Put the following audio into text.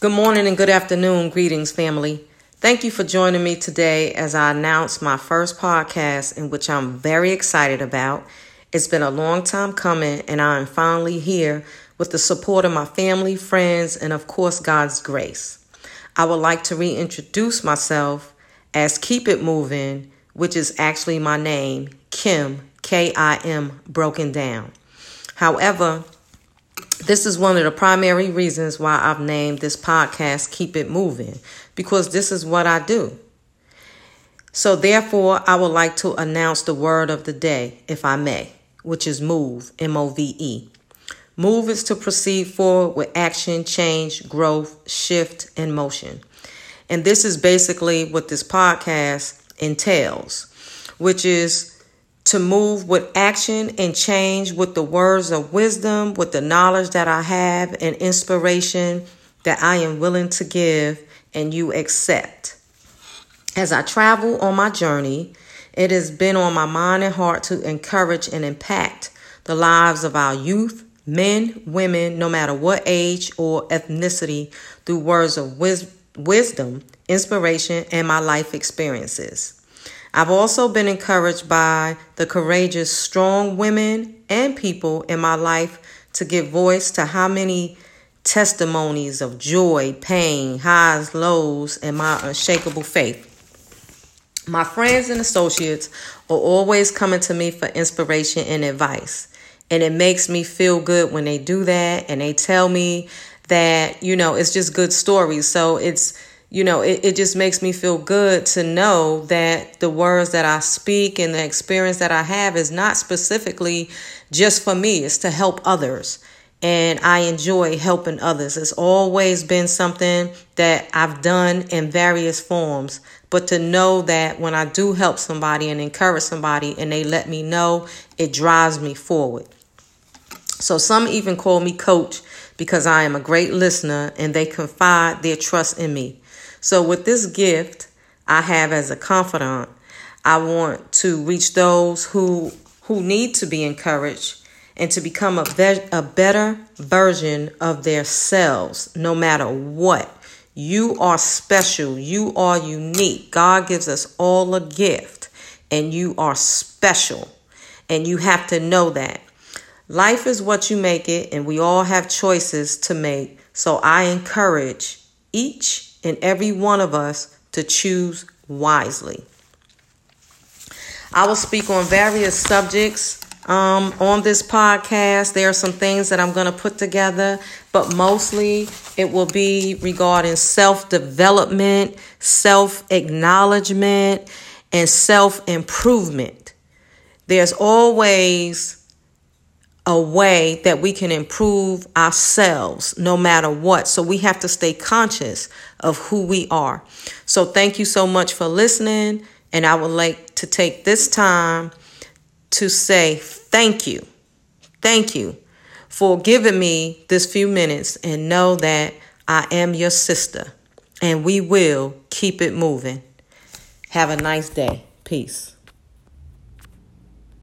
Good morning and good afternoon. Greetings, family. Thank you for joining me today as I announce my first podcast, in which I'm very excited about. It's been a long time coming, and I am finally here with the support of my family, friends, and of course, God's grace. I would like to reintroduce myself as Keep It Moving, which is actually my name, Kim, K I M, broken down. However, this is one of the primary reasons why I've named this podcast Keep It Moving, because this is what I do. So, therefore, I would like to announce the word of the day, if I may, which is move, M O V E. Move is to proceed forward with action, change, growth, shift, and motion. And this is basically what this podcast entails, which is to move with action and change with the words of wisdom, with the knowledge that I have and inspiration that I am willing to give and you accept. As I travel on my journey, it has been on my mind and heart to encourage and impact the lives of our youth, men, women, no matter what age or ethnicity, through words of wis- wisdom, inspiration, and my life experiences. I've also been encouraged by the courageous, strong women and people in my life to give voice to how many testimonies of joy, pain, highs, lows, and my unshakable faith. My friends and associates are always coming to me for inspiration and advice. And it makes me feel good when they do that and they tell me that, you know, it's just good stories. So it's you know, it, it just makes me feel good to know that the words that I speak and the experience that I have is not specifically just for me, it's to help others. And I enjoy helping others. It's always been something that I've done in various forms. But to know that when I do help somebody and encourage somebody and they let me know, it drives me forward. So some even call me coach because I am a great listener and they confide their trust in me. So, with this gift I have as a confidant, I want to reach those who who need to be encouraged and to become a, be- a better version of themselves no matter what. You are special. You are unique. God gives us all a gift, and you are special. And you have to know that. Life is what you make it, and we all have choices to make. So I encourage each in every one of us to choose wisely. I will speak on various subjects um, on this podcast. There are some things that I'm going to put together, but mostly it will be regarding self development, self acknowledgement, and self improvement. There's always a way that we can improve ourselves no matter what. So we have to stay conscious of who we are. So thank you so much for listening. And I would like to take this time to say thank you. Thank you for giving me this few minutes and know that I am your sister and we will keep it moving. Have a nice day. Peace.